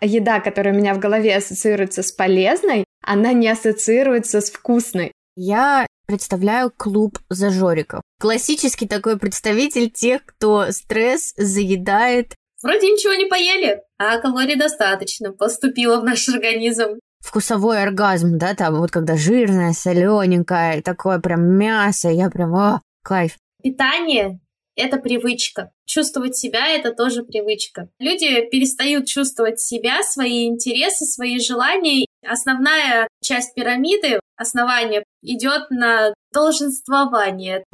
еда, которая у меня в голове ассоциируется с полезной, она не ассоциируется с вкусной. Я представляю клуб зажориков. Классический такой представитель тех, кто стресс заедает. Вроде ничего не поели, а калорий достаточно поступило в наш организм. Вкусовой оргазм, да, там вот когда жирное, солененькое, такое прям мясо, я прям, о, кайф. Питание это привычка. Чувствовать себя — это тоже привычка. Люди перестают чувствовать себя, свои интересы, свои желания. Основная часть пирамиды, основание, идет на долженствование.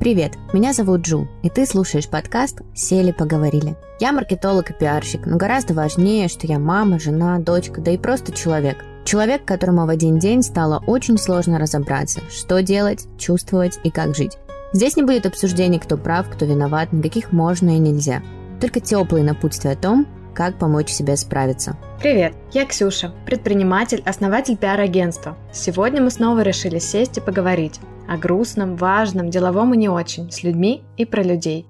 Привет, меня зовут Джу, и ты слушаешь подкаст «Сели, поговорили». Я маркетолог и пиарщик, но гораздо важнее, что я мама, жена, дочка, да и просто человек – Человек, которому в один день стало очень сложно разобраться, что делать, чувствовать и как жить. Здесь не будет обсуждений, кто прав, кто виноват, никаких можно и нельзя. Только теплые напутствия о том, как помочь себе справиться. Привет, я Ксюша, предприниматель, основатель пиар-агентства. Сегодня мы снова решили сесть и поговорить о грустном, важном, деловом и не очень, с людьми и про людей.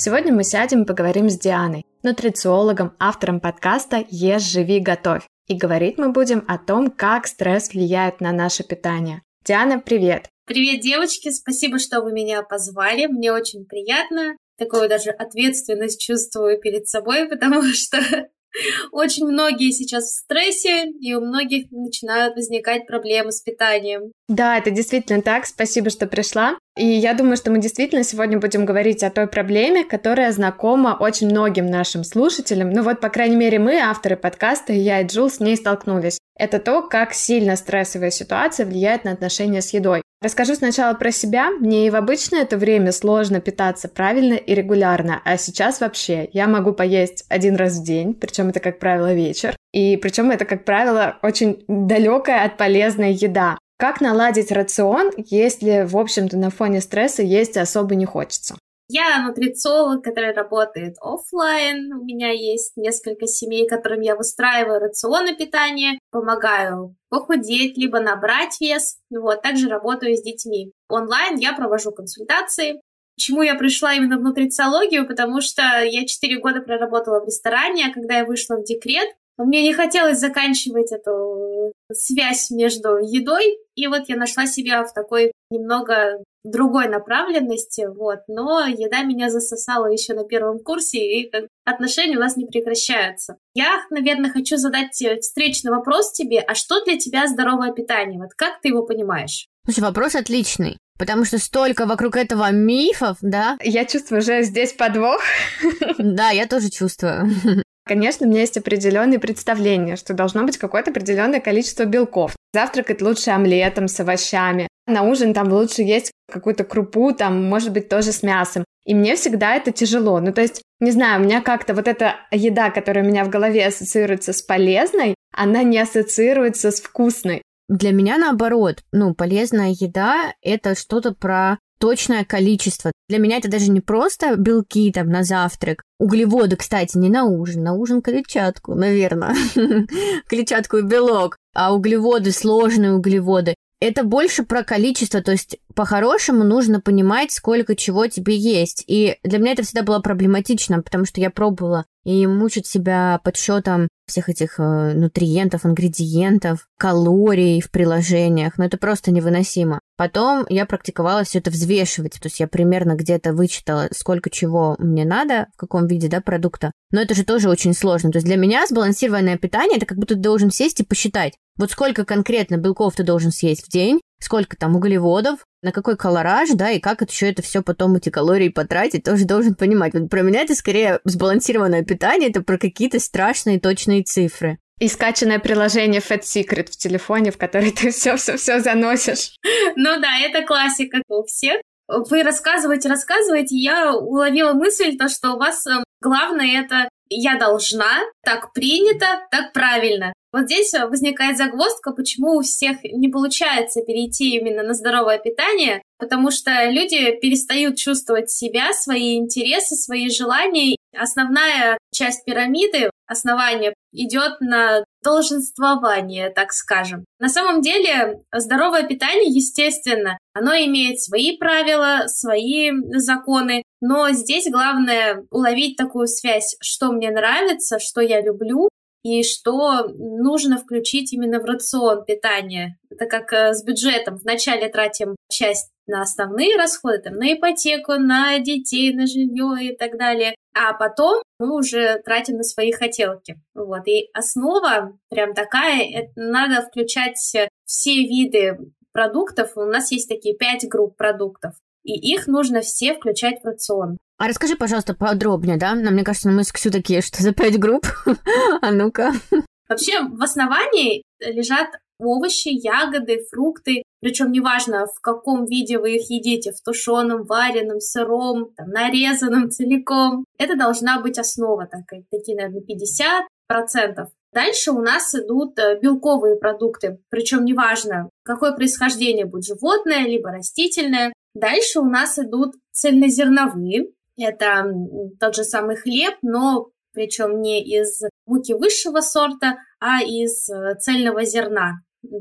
Сегодня мы сядем и поговорим с Дианой, нутрициологом, автором подкаста «Ешь, живи, готовь». И говорить мы будем о том, как стресс влияет на наше питание. Диана, привет! Привет, девочки! Спасибо, что вы меня позвали. Мне очень приятно. Такую даже ответственность чувствую перед собой, потому что очень многие сейчас в стрессе, и у многих начинают возникать проблемы с питанием. Да, это действительно так. Спасибо, что пришла. И я думаю, что мы действительно сегодня будем говорить о той проблеме, которая знакома очень многим нашим слушателям. Ну вот, по крайней мере, мы, авторы подкаста, я и Джул с ней столкнулись. Это то, как сильно стрессовая ситуация влияет на отношения с едой. Расскажу сначала про себя. Мне и в обычное это время сложно питаться правильно и регулярно, а сейчас вообще я могу поесть один раз в день, причем это, как правило, вечер. И причем это, как правило, очень далекая от полезной еда. Как наладить рацион, если, в общем-то, на фоне стресса есть особо не хочется? Я нутрициолог, который работает офлайн. У меня есть несколько семей, которым я выстраиваю рационы питания, помогаю похудеть, либо набрать вес. Вот, также работаю с детьми. Онлайн я провожу консультации. Чему я пришла именно в нутрициологию? Потому что я 4 года проработала в ресторане, а когда я вышла в декрет, мне не хотелось заканчивать эту связь между едой, и вот я нашла себя в такой немного другой направленности, вот, но еда меня засосала еще на первом курсе, и отношения у нас не прекращаются. Я, наверное, хочу задать встречный вопрос тебе, а что для тебя здоровое питание? Вот как ты его понимаешь? Слушай, вопрос отличный. Потому что столько вокруг этого мифов, да? Я чувствую уже здесь подвох. Да, я тоже чувствую. Конечно, у меня есть определенные представления, что должно быть какое-то определенное количество белков. Завтракать лучше омлетом с овощами. На ужин там лучше есть какую-то крупу, там, может быть, тоже с мясом. И мне всегда это тяжело. Ну, то есть, не знаю, у меня как-то вот эта еда, которая у меня в голове ассоциируется с полезной, она не ассоциируется с вкусной. Для меня наоборот, ну, полезная еда — это что-то про точное количество. Для меня это даже не просто белки там на завтрак. Углеводы, кстати, не на ужин. На ужин клетчатку, наверное. клетчатку и белок. А углеводы, сложные углеводы. Это больше про количество, то есть по-хорошему нужно понимать, сколько чего тебе есть. И для меня это всегда было проблематично, потому что я пробовала и мучить себя подсчетом всех этих э, нутриентов, ингредиентов, калорий в приложениях, но это просто невыносимо. Потом я практиковала все это взвешивать, то есть я примерно где-то вычитала, сколько чего мне надо, в каком виде, да, продукта. Но это же тоже очень сложно. То есть для меня сбалансированное питание это как будто ты должен сесть и посчитать, вот сколько конкретно белков ты должен съесть в день, сколько там углеводов, на какой колораж, да, и как это еще это все потом эти калории потратить, тоже должен понимать. Вот про меня это скорее сбалансированное питание, это про какие-то страшные точные цифры. И скачанное приложение Fat Secret в телефоне, в которое ты все-все-все заносишь. Ну да, это классика у всех. Вы рассказываете, рассказываете, я уловила мысль, то, что у вас эм, главное это я должна, так принято, так правильно. Вот здесь возникает загвоздка, почему у всех не получается перейти именно на здоровое питание, потому что люди перестают чувствовать себя, свои интересы, свои желания. Основная часть пирамиды, основание, идет на долженствование, так скажем. На самом деле, здоровое питание, естественно, оно имеет свои правила, свои законы, но здесь главное уловить такую связь, что мне нравится, что я люблю, и что нужно включить именно в рацион питания. Это как э, с бюджетом. Вначале тратим часть на основные расходы, там, на ипотеку, на детей, на жилье и так далее. А потом мы уже тратим на свои хотелки. Вот. И основа прям такая, это надо включать все виды продуктов. У нас есть такие пять групп продуктов. И их нужно все включать в рацион. А расскажи, пожалуйста, подробнее, да? Нам, мне кажется, мы с Ксю такие, что за пять групп? а ну-ка. Вообще, в основании лежат овощи, ягоды, фрукты. Причем неважно, в каком виде вы их едите, в тушеном, вареном, сыром, там, нарезанном целиком. Это должна быть основа, такая, такие, наверное, 50%. Дальше у нас идут э, белковые продукты, причем неважно, какое происхождение будет животное, либо растительное. Дальше у нас идут цельнозерновые, это тот же самый хлеб, но причем не из муки высшего сорта, а из э, цельного зерна.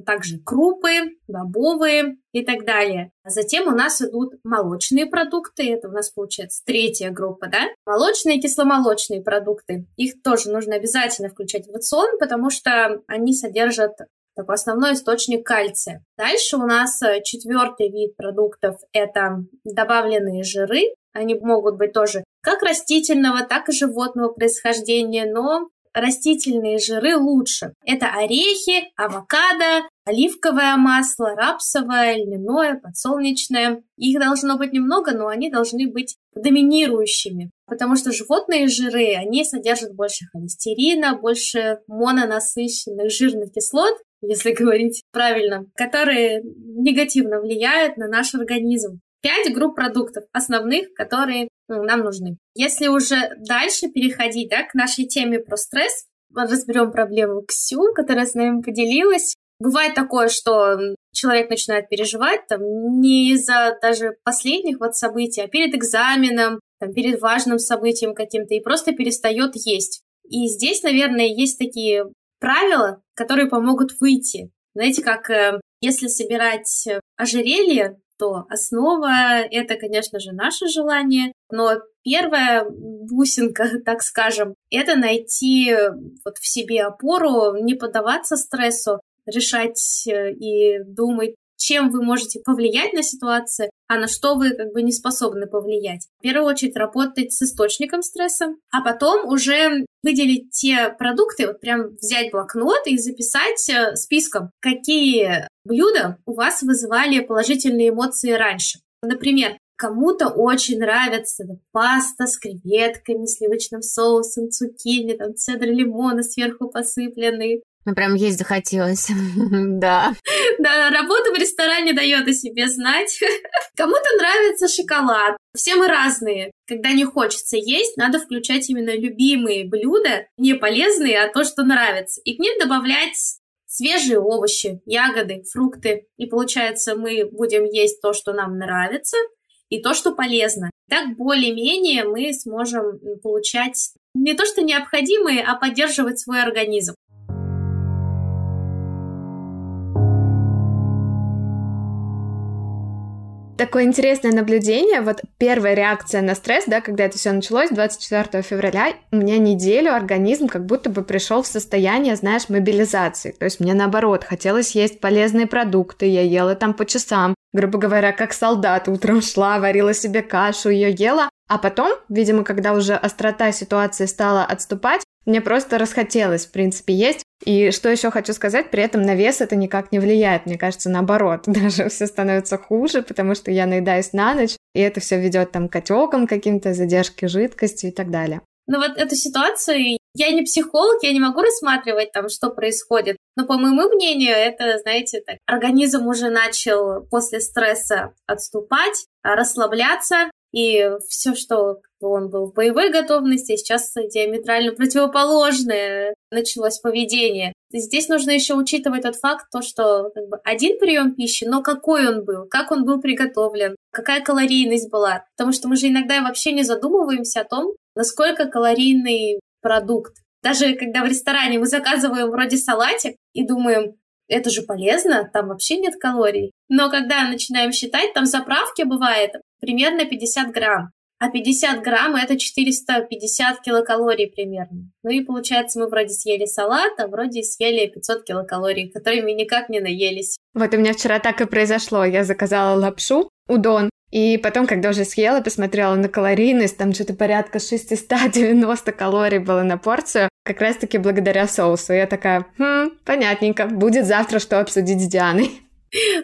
Также крупы, бобовые и так далее. Затем у нас идут молочные продукты. Это у нас получается третья группа, да? Молочные и кисломолочные продукты. Их тоже нужно обязательно включать в рацион, потому что они содержат такой основной источник кальция. Дальше у нас э, четвертый вид продуктов – это добавленные жиры. Они могут быть тоже как растительного, так и животного происхождения, но растительные жиры лучше. Это орехи, авокадо, оливковое масло, рапсовое, льняное, подсолнечное. Их должно быть немного, но они должны быть доминирующими, потому что животные жиры, они содержат больше холестерина, больше мононасыщенных жирных кислот, если говорить правильно, которые негативно влияют на наш организм пять групп продуктов основных, которые ну, нам нужны. Если уже дальше переходить да, к нашей теме про стресс, разберем проблему Ксю, которая с нами поделилась. Бывает такое, что человек начинает переживать там не из-за даже последних вот событий, а перед экзаменом, там, перед важным событием каким-то и просто перестает есть. И здесь, наверное, есть такие правила, которые помогут выйти. Знаете, как э, если собирать ожерелье, то основа — это, конечно же, наше желание, но первая бусинка, так скажем, это найти вот в себе опору, не поддаваться стрессу, решать э, и думать чем вы можете повлиять на ситуацию, а на что вы как бы не способны повлиять. В первую очередь работать с источником стресса, а потом уже выделить те продукты, вот прям взять блокнот и записать э, списком, какие блюда у вас вызывали положительные эмоции раньше. Например, Кому-то очень нравится паста с креветками, сливочным соусом, цукини, там цедр лимона сверху посыпленный. Ну, прям есть захотелось. да. Да, работа в ресторане дает о себе знать. Кому-то нравится шоколад. Все мы разные. Когда не хочется есть, надо включать именно любимые блюда, не полезные, а то, что нравится. И к ним добавлять свежие овощи, ягоды, фрукты. И получается, мы будем есть то, что нам нравится, и то, что полезно. Так более-менее мы сможем получать не то, что необходимые, а поддерживать свой организм. Такое интересное наблюдение. Вот первая реакция на стресс, да, когда это все началось, 24 февраля, у меня неделю организм как будто бы пришел в состояние, знаешь, мобилизации. То есть мне наоборот хотелось есть полезные продукты, я ела там по часам, грубо говоря, как солдат утром шла, варила себе кашу, ее ела, а потом, видимо, когда уже острота ситуации стала отступать, мне просто расхотелось, в принципе, есть. И что еще хочу сказать, при этом на вес это никак не влияет. Мне кажется, наоборот, даже все становится хуже, потому что я наедаюсь на ночь, и это все ведет там к отекам каким-то, задержке жидкости и так далее. Ну вот эту ситуацию я не психолог, я не могу рассматривать там, что происходит. Но по моему мнению, это, знаете, так, организм уже начал после стресса отступать, расслабляться, и все, что он был в боевой готовности, сейчас диаметрально противоположное началось поведение. Здесь нужно еще учитывать тот факт, то, что как бы, один прием пищи, но какой он был, как он был приготовлен, какая калорийность была. Потому что мы же иногда вообще не задумываемся о том, насколько калорийный продукт. Даже когда в ресторане мы заказываем вроде салатик и думаем, это же полезно, там вообще нет калорий. Но когда начинаем считать, там заправки бывает примерно 50 грамм. А 50 грамм это 450 килокалорий примерно. Ну и получается, мы вроде съели салат, а вроде съели 500 килокалорий, которыми никак не наелись. Вот у меня вчера так и произошло. Я заказала лапшу, удон, и потом, когда уже съела, посмотрела на калорийность, там что-то порядка 690 калорий было на порцию, как раз-таки благодаря соусу. Я такая, хм, понятненько, будет завтра что обсудить с Дианой.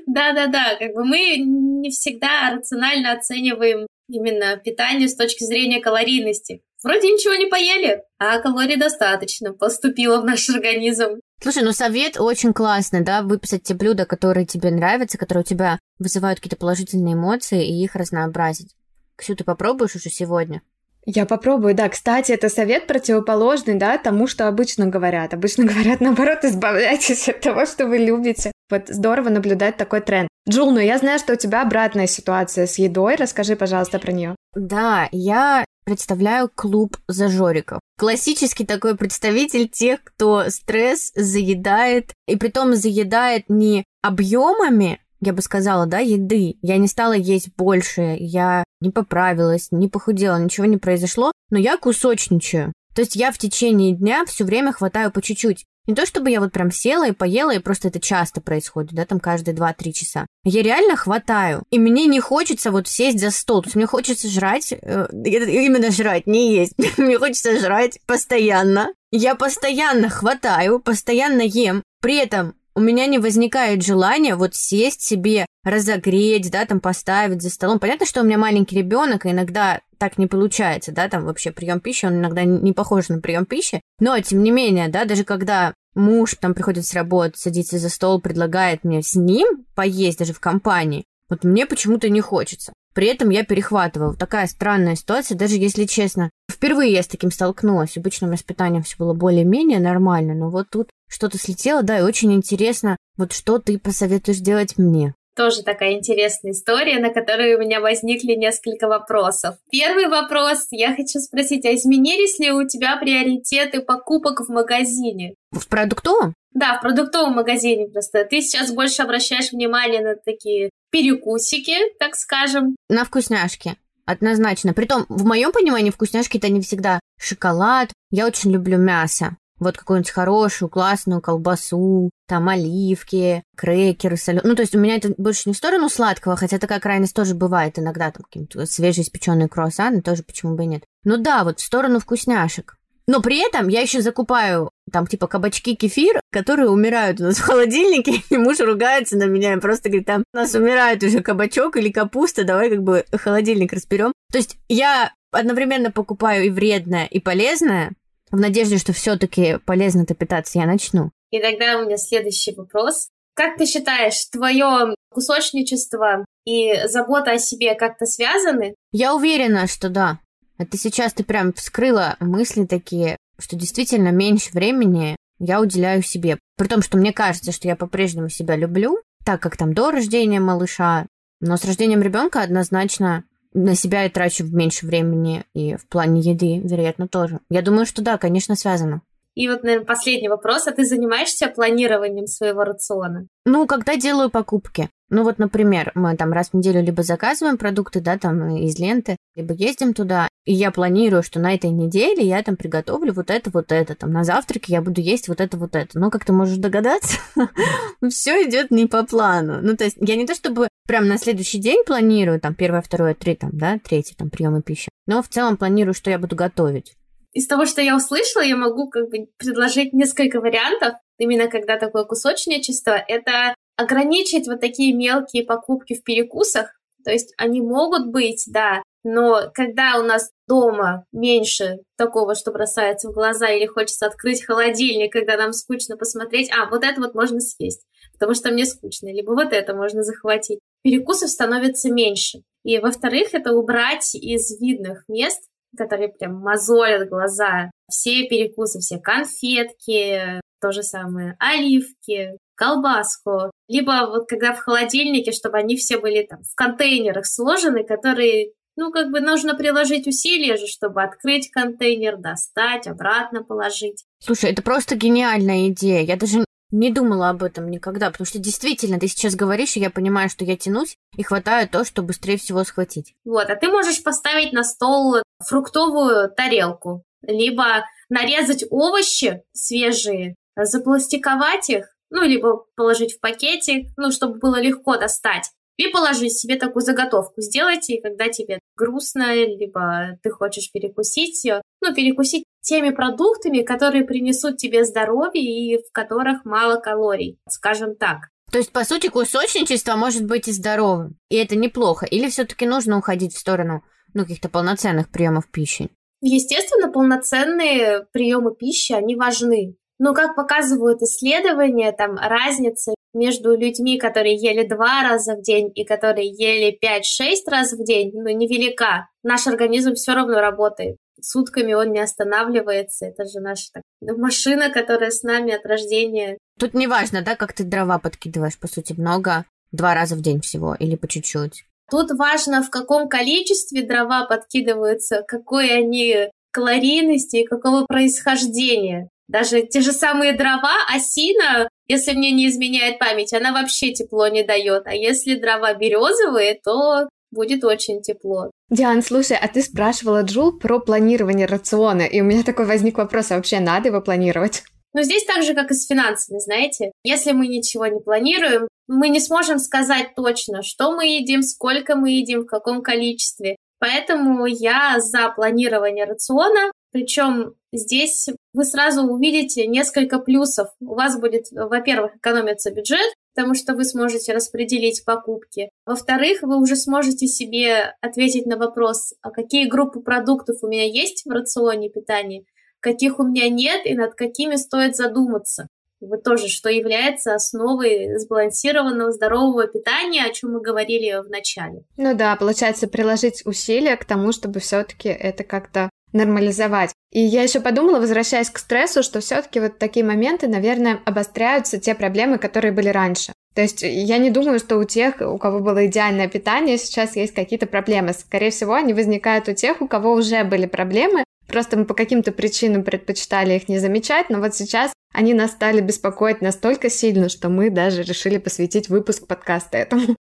Да-да-да, как бы мы не всегда рационально оцениваем именно питание с точки зрения калорийности. Вроде ничего не поели, а калорий достаточно поступило в наш организм. Слушай, ну совет очень классный, да, выписать те блюда, которые тебе нравятся, которые у тебя вызывают какие-то положительные эмоции, и их разнообразить. Ксю, ты попробуешь уже сегодня? Я попробую, да. Кстати, это совет противоположный, да, тому, что обычно говорят. Обычно говорят, наоборот, избавляйтесь от того, что вы любите. Вот здорово наблюдать такой тренд. Джул, ну я знаю, что у тебя обратная ситуация с едой. Расскажи, пожалуйста, про нее. Да, я представляю клуб зажориков. Классический такой представитель тех, кто стресс заедает, и притом заедает не объемами, я бы сказала, да, еды. Я не стала есть больше, я не поправилась, не похудела, ничего не произошло, но я кусочничаю. То есть я в течение дня все время хватаю по чуть-чуть. Не то чтобы я вот прям села и поела, и просто это часто происходит, да, там каждые 2-3 часа. Я реально хватаю. И мне не хочется вот сесть за стол. То есть мне хочется жрать, э, именно жрать, не есть. мне хочется жрать постоянно. Я постоянно хватаю, постоянно ем. При этом у меня не возникает желания вот сесть себе, разогреть, да, там поставить за столом. Понятно, что у меня маленький ребенок, и иногда так не получается, да, там вообще прием пищи, он иногда не похож на прием пищи. Но, тем не менее, да, даже когда муж там приходит с работы, садится за стол, предлагает мне с ним поесть даже в компании, вот мне почему-то не хочется. При этом я перехватываю. Такая странная ситуация, даже если честно. Впервые я с таким столкнулась. Обычно у меня с питанием все было более-менее нормально, но вот тут что-то слетело, да, и очень интересно, вот что ты посоветуешь делать мне. Тоже такая интересная история, на которую у меня возникли несколько вопросов. Первый вопрос, я хочу спросить, а изменились ли у тебя приоритеты покупок в магазине? В продуктовом? Да, в продуктовом магазине просто. Ты сейчас больше обращаешь внимание на такие перекусики, так скажем. На вкусняшки. Однозначно. Притом, в моем понимании, вкусняшки это не всегда шоколад. Я очень люблю мясо. Вот какую-нибудь хорошую, классную колбасу, там оливки, крекеры, соленые. Ну, то есть у меня это больше не в сторону сладкого, хотя такая крайность тоже бывает иногда, там какие-то свежеиспеченные круассаны, тоже почему бы и нет. Ну да, вот в сторону вкусняшек. Но при этом я еще закупаю там типа кабачки, кефир, которые умирают у нас в холодильнике, и муж ругается на меня и просто говорит, там у нас умирает уже кабачок или капуста, давай как бы холодильник разберем. То есть я одновременно покупаю и вредное, и полезное, в надежде, что все-таки полезно-то питаться я начну. И тогда у меня следующий вопрос. Как ты считаешь, твое кусочничество и забота о себе как-то связаны? Я уверена, что да. Это сейчас ты прям вскрыла мысли такие, что действительно меньше времени я уделяю себе. При том, что мне кажется, что я по-прежнему себя люблю, так как там до рождения малыша, но с рождением ребенка однозначно на себя я трачу меньше времени, и в плане еды, вероятно, тоже. Я думаю, что да, конечно, связано. И вот, наверное, последний вопрос. А ты занимаешься планированием своего рациона? Ну, когда делаю покупки. Ну вот, например, мы там раз в неделю либо заказываем продукты, да, там из ленты, либо ездим туда, и я планирую, что на этой неделе я там приготовлю вот это, вот это, там на завтраке я буду есть вот это, вот это. Но, как ты можешь догадаться, все идет не по плану. Ну, то есть я не то чтобы прям на следующий день планирую, там, первое, второе, три, там, да, третье, там, приемы пищи, но в целом планирую, что я буду готовить. Из того, что я услышала, я могу как бы предложить несколько вариантов, именно когда такое кусочничество. Это ограничить вот такие мелкие покупки в перекусах, то есть они могут быть, да, но когда у нас дома меньше такого, что бросается в глаза, или хочется открыть холодильник, когда нам скучно посмотреть, а, вот это вот можно съесть, потому что мне скучно, либо вот это можно захватить. перекусов становится меньше. И, во-вторых, это убрать из видных мест, которые прям мозолят глаза, все перекусы, все конфетки, то же самое, оливки, колбаску, либо вот когда в холодильнике, чтобы они все были там в контейнерах сложены, которые ну, как бы нужно приложить усилия же, чтобы открыть контейнер, достать, обратно положить. Слушай, это просто гениальная идея. Я даже не думала об этом никогда, потому что действительно, ты сейчас говоришь, и я понимаю, что я тянусь и хватаю то, что быстрее всего схватить. Вот, а ты можешь поставить на стол фруктовую тарелку, либо нарезать овощи свежие, запластиковать их, ну, либо положить в пакетик, ну, чтобы было легко достать. И положи себе такую заготовку. Сделайте, когда тебе грустно, либо ты хочешь перекусить, ну, перекусить теми продуктами, которые принесут тебе здоровье и в которых мало калорий, скажем так. То есть, по сути, кусочничество может быть и здоровым. И это неплохо. Или все-таки нужно уходить в сторону ну, каких-то полноценных приемов пищи? Естественно, полноценные приемы пищи, они важны. Но, как показывают исследования, там разница между людьми, которые ели два раза в день и которые ели 5-6 раз в день, ну, невелика. Наш организм все равно работает. Сутками он не останавливается. Это же наша так, машина, которая с нами от рождения. Тут не важно, да, как ты дрова подкидываешь, по сути, много, два раза в день всего или по чуть-чуть. Тут важно, в каком количестве дрова подкидываются, какой они калорийности и какого происхождения. Даже те же самые дрова, осина, если мне не изменяет память, она вообще тепло не дает. А если дрова березовые, то будет очень тепло. Диан, слушай, а ты спрашивала Джул про планирование рациона, и у меня такой возник вопрос, а вообще надо его планировать? Но здесь так же, как и с финансами, знаете. Если мы ничего не планируем, мы не сможем сказать точно, что мы едим, сколько мы едим, в каком количестве. Поэтому я за планирование рациона, причем здесь вы сразу увидите несколько плюсов. У вас будет, во-первых, экономиться бюджет, потому что вы сможете распределить покупки. Во-вторых, вы уже сможете себе ответить на вопрос, а какие группы продуктов у меня есть в рационе питания, каких у меня нет и над какими стоит задуматься. Вот тоже, что является основой сбалансированного здорового питания, о чем мы говорили в начале. Ну да, получается приложить усилия к тому, чтобы все-таки это как-то нормализовать. И я еще подумала, возвращаясь к стрессу, что все-таки вот такие моменты, наверное, обостряются те проблемы, которые были раньше. То есть я не думаю, что у тех, у кого было идеальное питание, сейчас есть какие-то проблемы. Скорее всего, они возникают у тех, у кого уже были проблемы, Просто мы по каким-то причинам предпочитали их не замечать, но вот сейчас они нас стали беспокоить настолько сильно, что мы даже решили посвятить выпуск подкаста этому.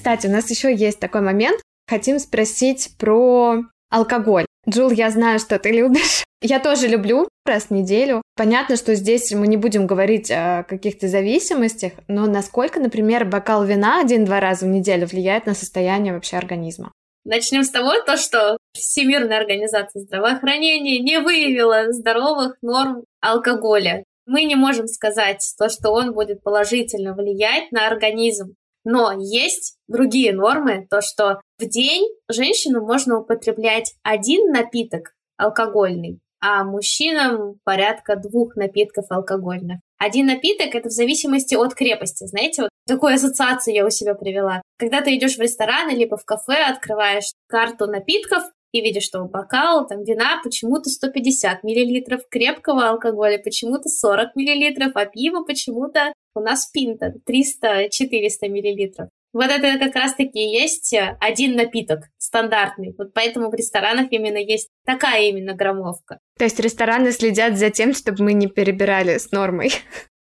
Кстати, у нас еще есть такой момент. Хотим спросить про алкоголь. Джул, я знаю, что ты любишь. Я тоже люблю раз в неделю. Понятно, что здесь мы не будем говорить о каких-то зависимостях, но насколько, например, бокал вина один-два раза в неделю влияет на состояние вообще организма? Начнем с того, то, что Всемирная организация здравоохранения не выявила здоровых норм алкоголя. Мы не можем сказать то, что он будет положительно влиять на организм. Но есть другие нормы, то, что в день женщину можно употреблять один напиток алкогольный, а мужчинам порядка двух напитков алкогольных. Один напиток – это в зависимости от крепости. Знаете, вот такую ассоциацию я у себя привела. Когда ты идешь в ресторан либо в кафе, открываешь карту напитков, и видишь, что бокал там вина почему-то 150 миллилитров, крепкого алкоголя почему-то 40 миллилитров, а пиво почему-то у нас пинта 300-400 миллилитров. Вот это как раз-таки есть один напиток стандартный. Вот поэтому в ресторанах именно есть такая именно граммовка. То есть рестораны следят за тем, чтобы мы не перебирали с нормой.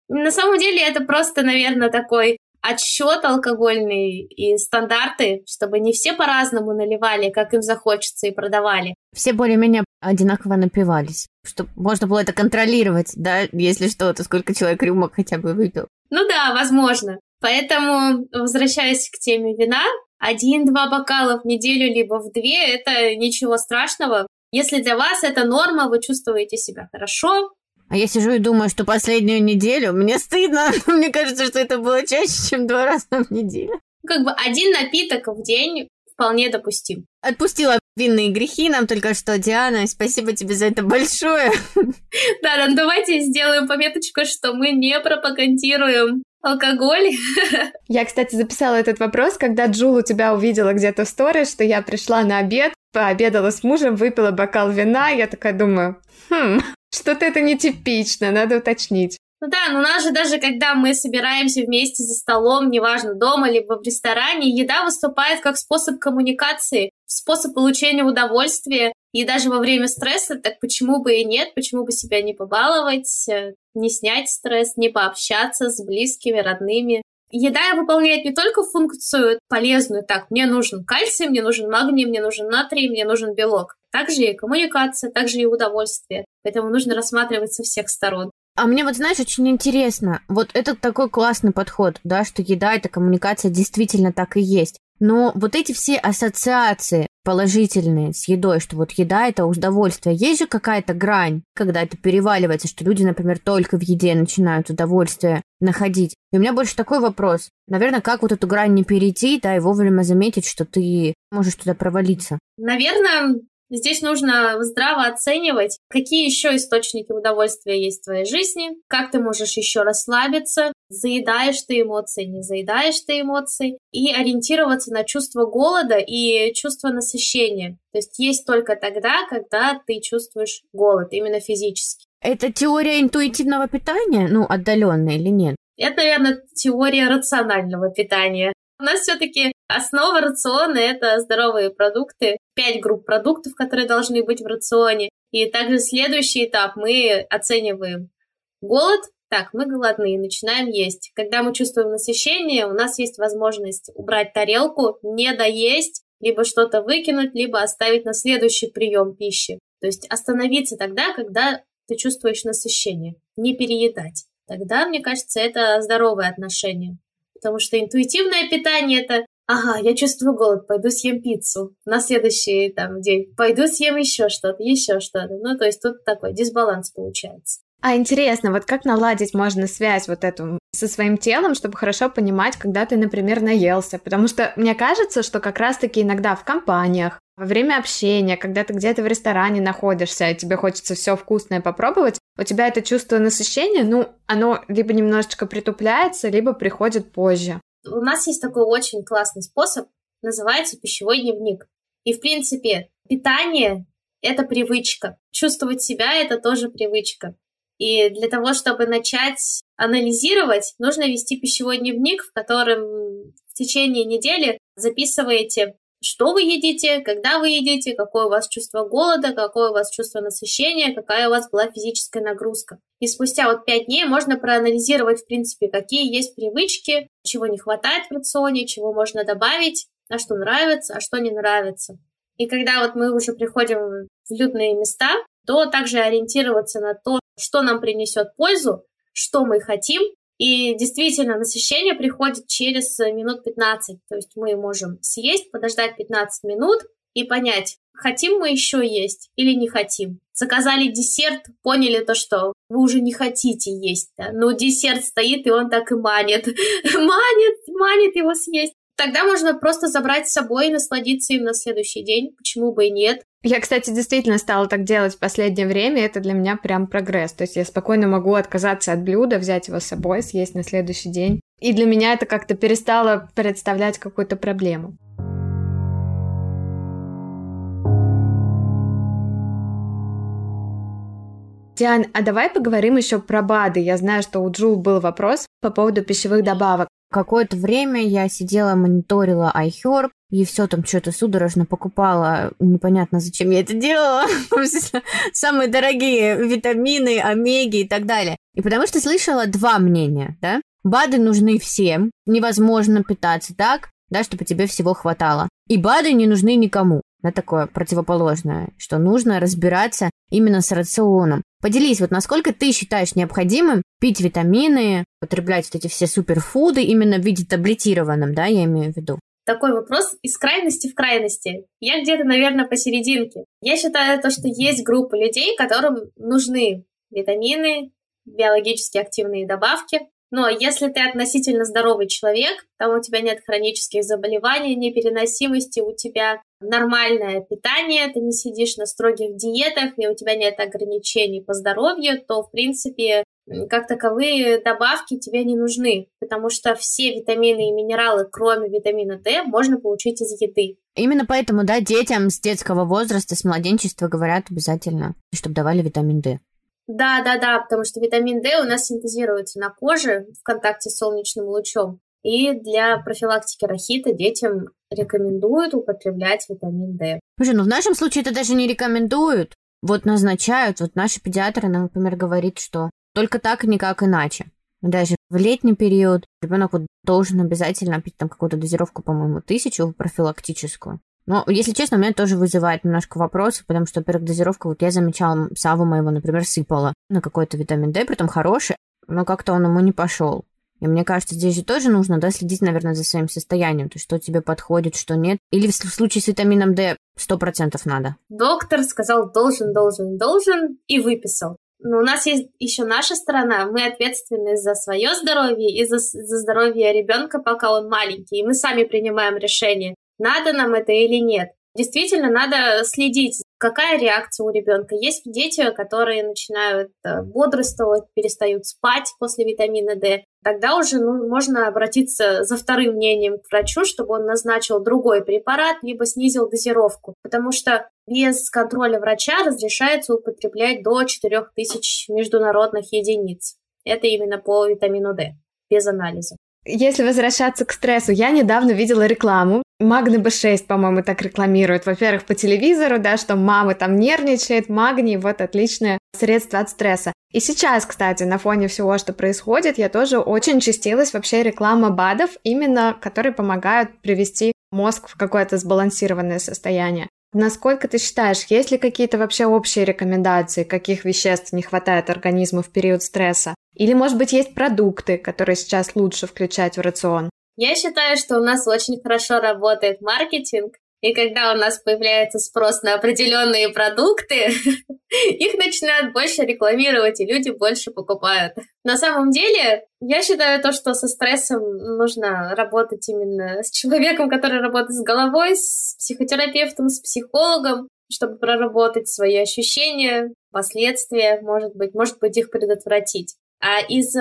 На самом деле это просто, наверное, такой отсчет алкогольный и стандарты, чтобы не все по-разному наливали, как им захочется, и продавали. Все более-менее одинаково напивались, чтобы можно было это контролировать, да, если что-то, сколько человек рюмок хотя бы выпил. Ну да, возможно. Поэтому, возвращаясь к теме вина, один-два бокала в неделю, либо в две, это ничего страшного. Если для вас это норма, вы чувствуете себя хорошо, а я сижу и думаю, что последнюю неделю мне стыдно. Мне кажется, что это было чаще, чем два раза в неделю. Как бы один напиток в день вполне допустим. Отпустила. винные грехи нам только что, Диана. Спасибо тебе за это большое. Да, да, давайте сделаем пометочку, что мы не пропагандируем алкоголь. Я, кстати, записала этот вопрос, когда Джул у тебя увидела где-то в сторис, что я пришла на обед, пообедала с мужем, выпила бокал вина, я такая думаю, хм, что-то это нетипично, надо уточнить. Ну да, но у нас же даже когда мы собираемся вместе за столом, неважно, дома либо в ресторане, еда выступает как способ коммуникации, способ получения удовольствия. И даже во время стресса, так почему бы и нет, почему бы себя не побаловать, э, не снять стресс, не пообщаться с близкими, родными. Еда выполняет не только функцию полезную, так, мне нужен кальций, мне нужен магний, мне нужен натрий, мне нужен белок. Также и коммуникация, также и удовольствие. Поэтому нужно рассматривать со всех сторон. А мне вот, знаешь, очень интересно, вот этот такой классный подход, да, что еда – это коммуникация действительно так и есть. Но вот эти все ассоциации положительные с едой, что вот еда – это удовольствие, есть же какая-то грань, когда это переваливается, что люди, например, только в еде начинают удовольствие находить. И у меня больше такой вопрос. Наверное, как вот эту грань не перейти, да, и вовремя заметить, что ты можешь туда провалиться? Наверное, Здесь нужно здраво оценивать, какие еще источники удовольствия есть в твоей жизни, как ты можешь еще расслабиться, заедаешь ты эмоции, не заедаешь ты эмоции, и ориентироваться на чувство голода и чувство насыщения. То есть есть только тогда, когда ты чувствуешь голод, именно физически. Это теория интуитивного питания, ну, отдаленная или нет? Это, наверное, теория рационального питания. У нас все-таки основа рациона – это здоровые продукты, пять групп продуктов, которые должны быть в рационе. И также следующий этап мы оцениваем голод, так, мы голодные, начинаем есть. Когда мы чувствуем насыщение, у нас есть возможность убрать тарелку, не доесть, либо что-то выкинуть, либо оставить на следующий прием пищи. То есть остановиться тогда, когда ты чувствуешь насыщение, не переедать. Тогда, мне кажется, это здоровое отношение. Потому что интуитивное питание это ага, я чувствую голод, пойду съем пиццу. На следующий там день пойду съем еще что-то, еще что-то. Ну, то есть тут такой дисбаланс получается. А интересно, вот как наладить можно связь вот эту со своим телом, чтобы хорошо понимать, когда ты, например, наелся? Потому что мне кажется, что как раз-таки иногда в компаниях, во время общения, когда ты где-то в ресторане находишься, и тебе хочется все вкусное попробовать, у тебя это чувство насыщения, ну, оно либо немножечко притупляется, либо приходит позже. У нас есть такой очень классный способ, называется пищевой дневник. И, в принципе, питание – это привычка. Чувствовать себя – это тоже привычка. И для того, чтобы начать анализировать, нужно вести пищевой дневник, в котором в течение недели записываете что вы едите, когда вы едите, какое у вас чувство голода, какое у вас чувство насыщения, какая у вас была физическая нагрузка. И спустя вот пять дней можно проанализировать, в принципе, какие есть привычки, чего не хватает в рационе, чего можно добавить, а что нравится, а что не нравится. И когда вот мы уже приходим в людные места, то также ориентироваться на то, что нам принесет пользу, что мы хотим, и действительно, насыщение приходит через э, минут 15. То есть мы можем съесть, подождать 15 минут и понять, хотим мы еще есть или не хотим. Заказали десерт, поняли то, что вы уже не хотите есть, да? но десерт стоит, и он так и манит. манит, манит его съесть. Тогда можно просто забрать с собой и насладиться им на следующий день. Почему бы и нет? Я, кстати, действительно стала так делать в последнее время. Это для меня прям прогресс. То есть я спокойно могу отказаться от блюда, взять его с собой, съесть на следующий день. И для меня это как-то перестало представлять какую-то проблему. Диан, а давай поговорим еще про БАДы. Я знаю, что у Джул был вопрос по поводу пищевых добавок. Какое-то время я сидела, мониторила iHerb, и все там что-то судорожно покупала. Непонятно, зачем я это делала. Самые дорогие витамины, омеги и так далее. И потому что слышала два мнения, да? БАДы нужны всем, невозможно питаться так, да, чтобы тебе всего хватало. И БАДы не нужны никому. Да, такое противоположное, что нужно разбираться именно с рационом. Поделись, вот насколько ты считаешь необходимым пить витамины, потреблять вот эти все суперфуды именно в виде таблетированном, да, я имею в виду? Такой вопрос из крайности в крайности. Я где-то, наверное, посерединке. Я считаю то, что есть группа людей, которым нужны витамины, биологически активные добавки. Но если ты относительно здоровый человек, там у тебя нет хронических заболеваний, непереносимости, у тебя нормальное питание, ты не сидишь на строгих диетах, и у тебя нет ограничений по здоровью, то, в принципе, как таковые добавки тебе не нужны, потому что все витамины и минералы, кроме витамина D, можно получить из еды. Именно поэтому, да, детям с детского возраста, с младенчества говорят обязательно, чтобы давали витамин D. Да, да, да, потому что витамин D у нас синтезируется на коже в контакте с солнечным лучом. И для профилактики рахита детям рекомендуют употреблять витамин D. Слушай, ну в нашем случае это даже не рекомендуют. Вот назначают, вот наши педиатры, например, говорит, что только так и никак иначе. Даже в летний период ребенок вот должен обязательно пить там какую-то дозировку, по-моему, тысячу профилактическую. Но, если честно, меня тоже вызывает немножко вопросы, потому что, во-первых, дозировка, вот я замечала, Саву моего, например, сыпала на какой-то витамин D, притом хороший, но как-то он ему не пошел. И мне кажется, здесь же тоже нужно, да, следить, наверное, за своим состоянием, то есть что тебе подходит, что нет. Или в случае с витамином D сто процентов надо. Доктор сказал должен, должен, должен и выписал. Но у нас есть еще наша сторона. Мы ответственны за свое здоровье и за, за здоровье ребенка, пока он маленький. И мы сами принимаем решение, надо нам это или нет. Действительно, надо следить, какая реакция у ребенка. Есть дети, которые начинают э, бодрствовать, перестают спать после витамина D. Тогда уже ну, можно обратиться за вторым мнением к врачу, чтобы он назначил другой препарат, либо снизил дозировку. Потому что без контроля врача разрешается употреблять до 4000 международных единиц. Это именно по витамину D, без анализа. Если возвращаться к стрессу, я недавно видела рекламу. Магний B6, по-моему, так рекламируют. Во-первых, по телевизору, да, что мама там нервничает, магний, вот отличное средство от стресса. И сейчас, кстати, на фоне всего, что происходит, я тоже очень частилась вообще реклама БАДов, именно которые помогают привести мозг в какое-то сбалансированное состояние. Насколько ты считаешь, есть ли какие-то вообще общие рекомендации, каких веществ не хватает организму в период стресса? Или, может быть, есть продукты, которые сейчас лучше включать в рацион? Я считаю, что у нас очень хорошо работает маркетинг, и когда у нас появляется спрос на определенные продукты, их начинают больше рекламировать, и люди больше покупают. На самом деле, я считаю то, что со стрессом нужно работать именно с человеком, который работает с головой, с психотерапевтом, с психологом, чтобы проработать свои ощущения, последствия, может быть, может быть, их предотвратить. А из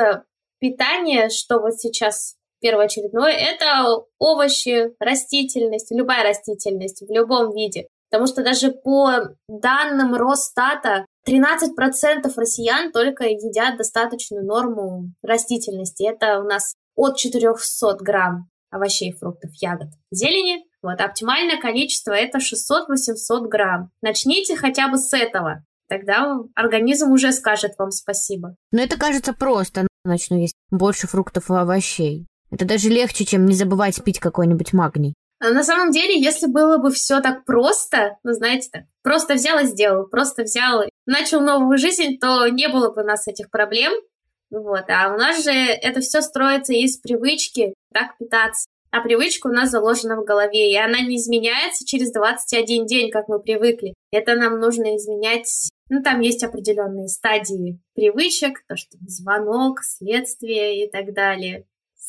питания, что вот сейчас первоочередное, это овощи, растительность, любая растительность в любом виде. Потому что даже по данным Росстата 13% россиян только едят достаточную норму растительности. Это у нас от 400 грамм овощей, фруктов, ягод, зелени. Вот, оптимальное количество это 600-800 грамм. Начните хотя бы с этого. Тогда организм уже скажет вам спасибо. Но это кажется просто. Начну есть больше фруктов и овощей. Это даже легче, чем не забывать пить какой-нибудь магний. А на самом деле, если было бы все так просто, ну, знаете, так, просто взял и сделал, просто взял и начал новую жизнь, то не было бы у нас этих проблем. Вот. А у нас же это все строится из привычки так питаться. А привычка у нас заложена в голове, и она не изменяется через 21 день, как мы привыкли. Это нам нужно изменять. Ну, там есть определенные стадии привычек, то, что звонок, следствие и так далее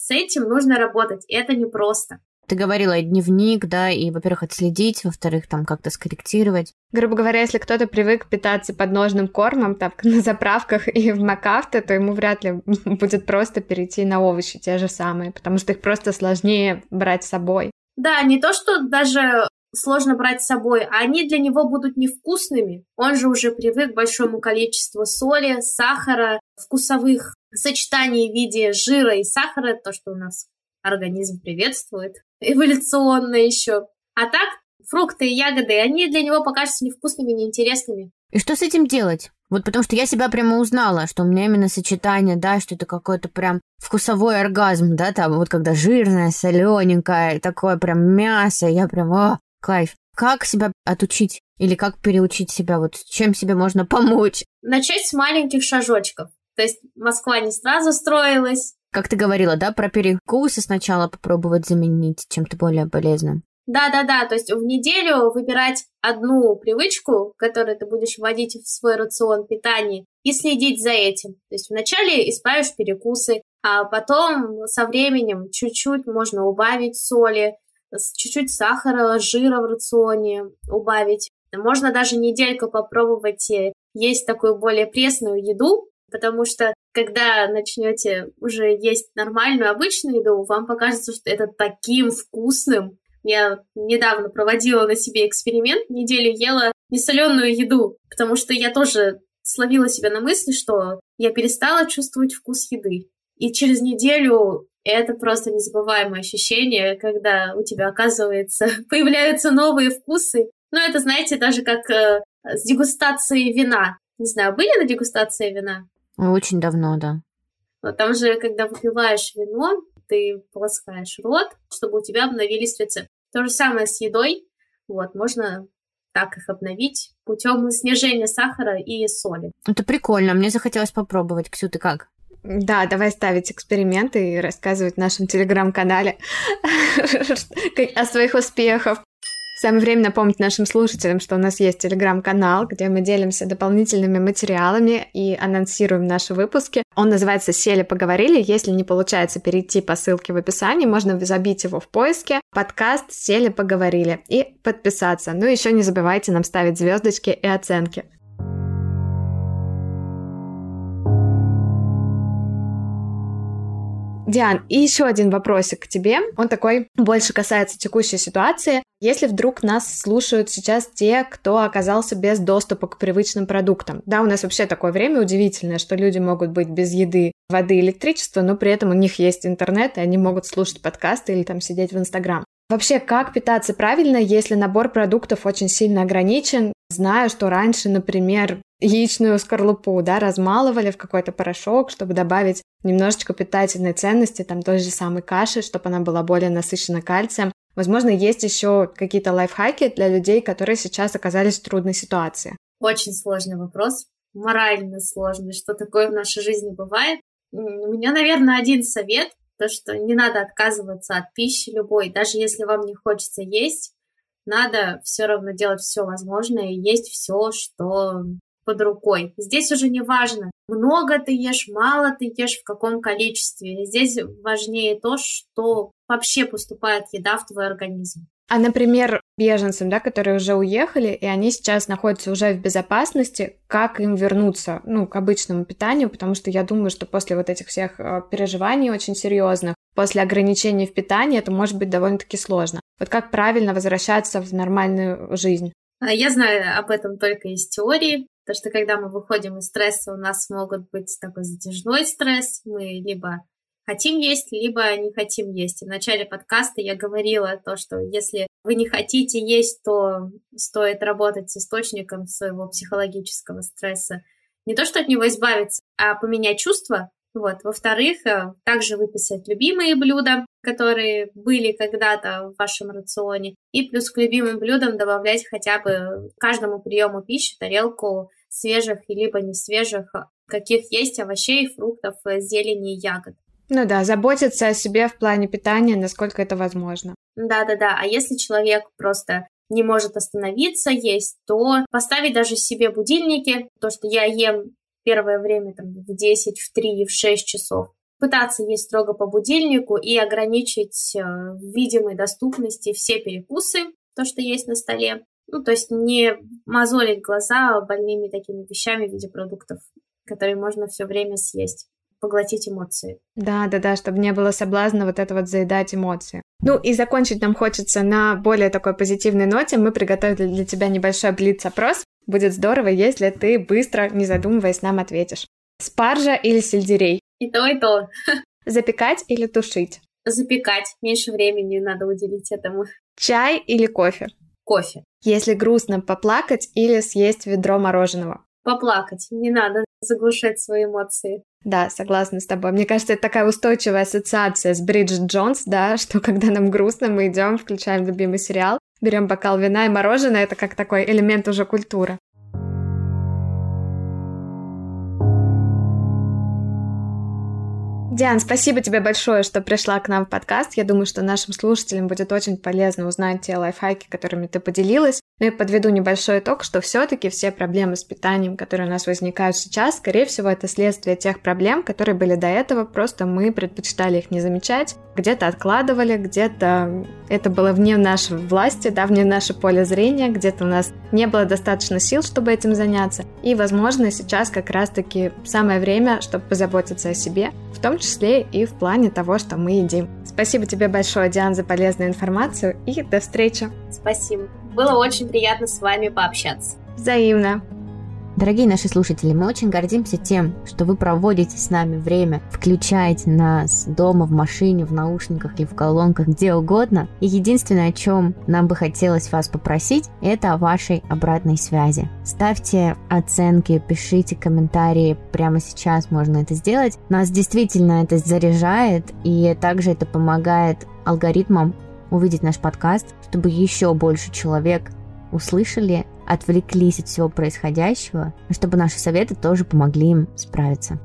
с этим нужно работать, и это непросто. Ты говорила дневник, да, и, во-первых, отследить, во-вторых, там как-то скорректировать. Грубо говоря, если кто-то привык питаться подножным кормом, так, на заправках и в МакАвто, то ему вряд ли будет просто перейти на овощи те же самые, потому что их просто сложнее брать с собой. Да, не то, что даже сложно брать с собой, а они для него будут невкусными. Он же уже привык к большому количеству соли, сахара, вкусовых сочетание в виде жира и сахара, то, что у нас организм приветствует, эволюционно еще. А так, фрукты и ягоды, они для него покажутся невкусными, неинтересными. И что с этим делать? Вот потому что я себя прямо узнала, что у меня именно сочетание, да, что это какой-то прям вкусовой оргазм, да, там вот когда жирное, солененькое, такое прям мясо, я прям, о, кайф. Как себя отучить или как переучить себя, вот чем себе можно помочь? Начать с маленьких шажочков. То есть Москва не сразу строилась. Как ты говорила, да, про перекусы сначала попробовать заменить чем-то более полезным. Да-да-да, то есть в неделю выбирать одну привычку, которую ты будешь вводить в свой рацион питания, и следить за этим. То есть вначале исправишь перекусы, А потом со временем чуть-чуть можно убавить соли, чуть-чуть сахара, жира в рационе убавить. Можно даже недельку попробовать э, есть такую более пресную еду, потому что когда начнете уже есть нормальную обычную еду, вам покажется, что это таким вкусным. Я недавно проводила на себе эксперимент, неделю ела несоленую еду, потому что я тоже словила себя на мысли, что я перестала чувствовать вкус еды. И через неделю это просто незабываемое ощущение, когда у тебя, оказывается, появляются новые вкусы. Ну, это, знаете, даже как э, с дегустацией вина. Не знаю, были на дегустации вина? Очень давно, да. Вот там же, когда выпиваешь вино, ты полоскаешь рот, чтобы у тебя обновились рецепторы. То же самое с едой. Вот, можно так их обновить путем снижения сахара и соли. Это прикольно, мне захотелось попробовать. Ксю, ты как? Да, давай ставить эксперименты и рассказывать в нашем телеграм-канале о своих успехах. Самое время напомнить нашим слушателям, что у нас есть телеграм-канал, где мы делимся дополнительными материалами и анонсируем наши выпуски. Он называется «Сели, поговорили». Если не получается перейти по ссылке в описании, можно забить его в поиске. Подкаст «Сели, поговорили» и подписаться. Ну, еще не забывайте нам ставить звездочки и оценки. Диан, и еще один вопросик к тебе. Он такой больше касается текущей ситуации. Если вдруг нас слушают сейчас те, кто оказался без доступа к привычным продуктам. Да, у нас вообще такое время удивительное, что люди могут быть без еды, воды, электричества, но при этом у них есть интернет, и они могут слушать подкасты или там сидеть в Инстаграм. Вообще, как питаться правильно, если набор продуктов очень сильно ограничен? Знаю, что раньше, например, яичную скорлупу, да, размалывали в какой-то порошок, чтобы добавить немножечко питательной ценности, там той же самой каши, чтобы она была более насыщена кальцием. Возможно, есть еще какие-то лайфхаки для людей, которые сейчас оказались в трудной ситуации. Очень сложный вопрос, морально сложный, что такое в нашей жизни бывает. У меня, наверное, один совет то, что не надо отказываться от пищи любой, даже если вам не хочется есть, надо все равно делать все возможное и есть все, что под рукой. Здесь уже не важно, много ты ешь, мало ты ешь, в каком количестве. Здесь важнее то, что вообще поступает еда в твой организм. А, например, беженцам, да, которые уже уехали, и они сейчас находятся уже в безопасности, как им вернуться, ну, к обычному питанию, потому что я думаю, что после вот этих всех э, переживаний очень серьезных, после ограничений в питании, это может быть довольно-таки сложно. Вот как правильно возвращаться в нормальную жизнь? А, я знаю об этом только из теории, потому что когда мы выходим из стресса, у нас могут быть такой затяжной стресс, мы либо хотим есть, либо не хотим есть. И в начале подкаста я говорила то, что если вы не хотите есть, то стоит работать с источником своего психологического стресса. Не то, что от него избавиться, а поменять чувства. Вот. Во-вторых, э, также выписать любимые блюда, которые были когда-то в вашем рационе. И плюс к любимым блюдам добавлять хотя бы каждому приему пищи тарелку свежих либо не свежих, каких есть овощей, фруктов, зелени и ягод. Ну да, заботиться о себе в плане питания, насколько это возможно. Да-да-да, а если человек просто не может остановиться есть, то поставить даже себе будильники, то, что я ем первое время там, в 10, в 3, в 6 часов, пытаться есть строго по будильнику и ограничить э, в видимой доступности все перекусы, то, что есть на столе. Ну, то есть не мозолить глаза больными такими вещами в виде продуктов, которые можно все время съесть поглотить эмоции. Да, да, да, чтобы не было соблазна вот это вот заедать эмоции. Ну и закончить нам хочется на более такой позитивной ноте. Мы приготовили для тебя небольшой блиц-опрос. Будет здорово, если ты быстро, не задумываясь, нам ответишь. Спаржа или сельдерей? И то, и то. Запекать или тушить? Запекать. Меньше времени надо уделить этому. Чай или кофе? Кофе. Если грустно, поплакать или съесть ведро мороженого? Поплакать. Не надо заглушать свои эмоции. Да, согласна с тобой. Мне кажется, это такая устойчивая ассоциация с Бриджит Джонс, да, что когда нам грустно, мы идем, включаем любимый сериал, берем бокал вина и мороженое, это как такой элемент уже культуры. Диан, спасибо тебе большое, что пришла к нам в подкаст. Я думаю, что нашим слушателям будет очень полезно узнать те лайфхаки, которыми ты поделилась. Ну и подведу небольшой итог, что все-таки все проблемы с питанием, которые у нас возникают сейчас, скорее всего, это следствие тех проблем, которые были до этого, просто мы предпочитали их не замечать, где-то откладывали, где-то это было вне нашей власти, да, вне наше поле зрения, где-то у нас не было достаточно сил, чтобы этим заняться. И, возможно, сейчас как раз-таки самое время, чтобы позаботиться о себе, в том числе и в плане того, что мы едим. Спасибо тебе большое, Диан, за полезную информацию и до встречи. Спасибо. Было очень приятно с вами пообщаться. Взаимно. Дорогие наши слушатели, мы очень гордимся тем, что вы проводите с нами время, включаете нас дома, в машине, в наушниках или в колонках, где угодно. И единственное, о чем нам бы хотелось вас попросить, это о вашей обратной связи. Ставьте оценки, пишите комментарии, прямо сейчас можно это сделать. Нас действительно это заряжает, и также это помогает алгоритмам увидеть наш подкаст, чтобы еще больше человек услышали, отвлеклись от всего происходящего, чтобы наши советы тоже помогли им справиться.